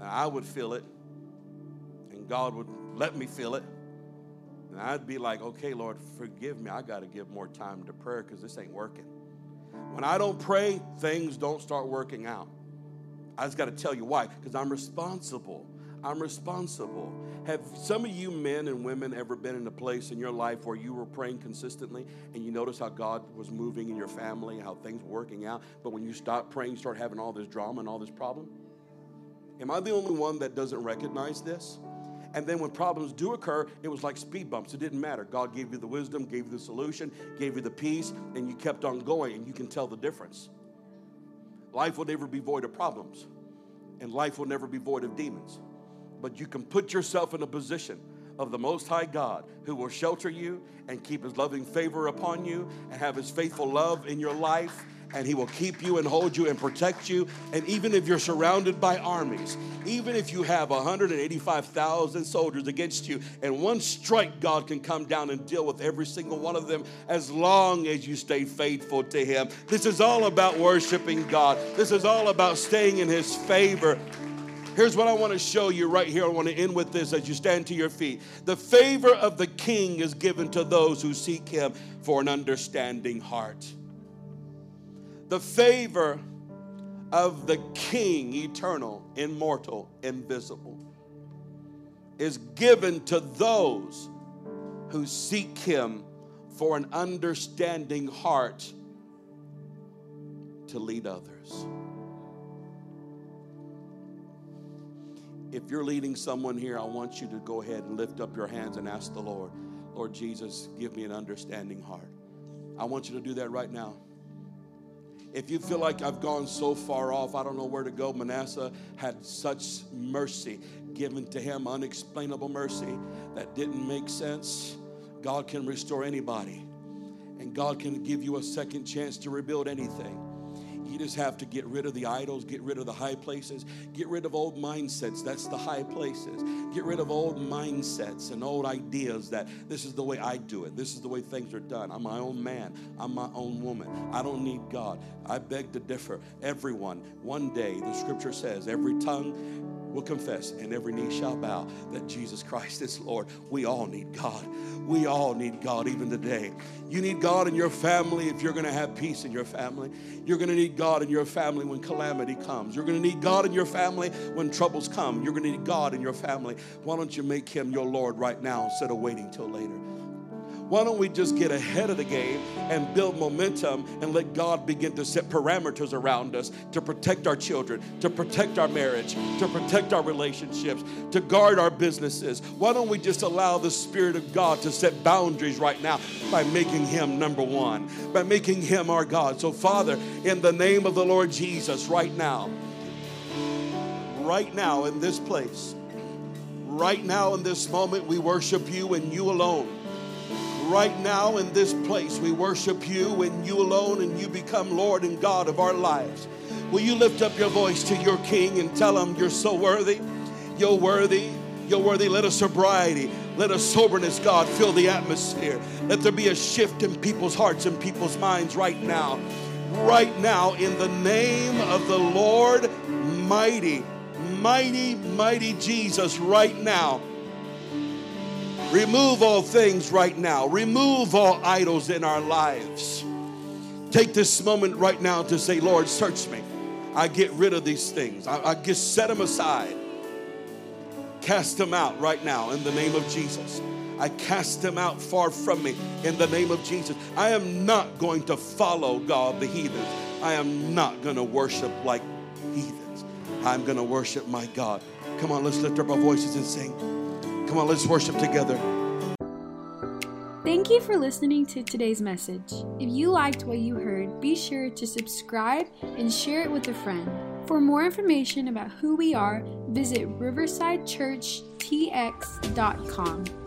I would feel it, and God would let me feel it. And I'd be like, okay, Lord, forgive me. I got to give more time to prayer because this ain't working. When I don't pray, things don't start working out. I just got to tell you why because I'm responsible. I'm responsible. Have some of you men and women ever been in a place in your life where you were praying consistently and you notice how God was moving in your family, how things were working out, but when you stop praying, you start having all this drama and all this problem? Am I the only one that doesn't recognize this? And then when problems do occur, it was like speed bumps. It didn't matter. God gave you the wisdom, gave you the solution, gave you the peace, and you kept on going, and you can tell the difference. Life will never be void of problems, and life will never be void of demons. But you can put yourself in a position of the Most High God who will shelter you and keep His loving favor upon you and have His faithful love in your life and He will keep you and hold you and protect you. And even if you're surrounded by armies, even if you have 185,000 soldiers against you, and one strike, God can come down and deal with every single one of them as long as you stay faithful to Him. This is all about worshiping God, this is all about staying in His favor. Here's what I want to show you right here. I want to end with this as you stand to your feet. The favor of the king is given to those who seek him for an understanding heart the favor of the King, eternal, immortal, invisible, is given to those who seek Him for an understanding heart to lead others. If you're leading someone here, I want you to go ahead and lift up your hands and ask the Lord, Lord Jesus, give me an understanding heart. I want you to do that right now. If you feel like I've gone so far off, I don't know where to go. Manasseh had such mercy given to him, unexplainable mercy that didn't make sense. God can restore anybody, and God can give you a second chance to rebuild anything. You just have to get rid of the idols, get rid of the high places, get rid of old mindsets. That's the high places. Get rid of old mindsets and old ideas that this is the way I do it. This is the way things are done. I'm my own man. I'm my own woman. I don't need God. I beg to differ. Everyone, one day, the scripture says, every tongue will confess and every knee shall bow that Jesus Christ is Lord. We all need God. We all need God even today. You need God in your family if you're going to have peace in your family. You're going to need God in your family when calamity comes. You're going to need God in your family when troubles come. You're going to need God in your family. Why don't you make Him your Lord right now instead of waiting till later? Why don't we just get ahead of the game and build momentum and let God begin to set parameters around us to protect our children, to protect our marriage, to protect our relationships, to guard our businesses? Why don't we just allow the Spirit of God to set boundaries right now by making Him number one, by making Him our God? So, Father, in the name of the Lord Jesus, right now, right now in this place, right now in this moment, we worship you and you alone right now in this place. We worship you and you alone, and you become Lord and God of our lives. Will you lift up your voice to your King and tell him you're so worthy? You're worthy. You're worthy. Let a sobriety, let a soberness, God, fill the atmosphere. Let there be a shift in people's hearts and people's minds right now. Right now, in the name of the Lord, mighty, mighty, mighty Jesus, right now. Remove all things right now. Remove all idols in our lives. Take this moment right now to say, Lord, search me. I get rid of these things. I, I just set them aside. Cast them out right now in the name of Jesus. I cast them out far from me in the name of Jesus. I am not going to follow God, the heathens. I am not going to worship like heathens. I'm going to worship my God. Come on, let's lift up our voices and sing. Come on, let's worship together. Thank you for listening to today's message. If you liked what you heard, be sure to subscribe and share it with a friend. For more information about who we are, visit riversidechurchtx.com.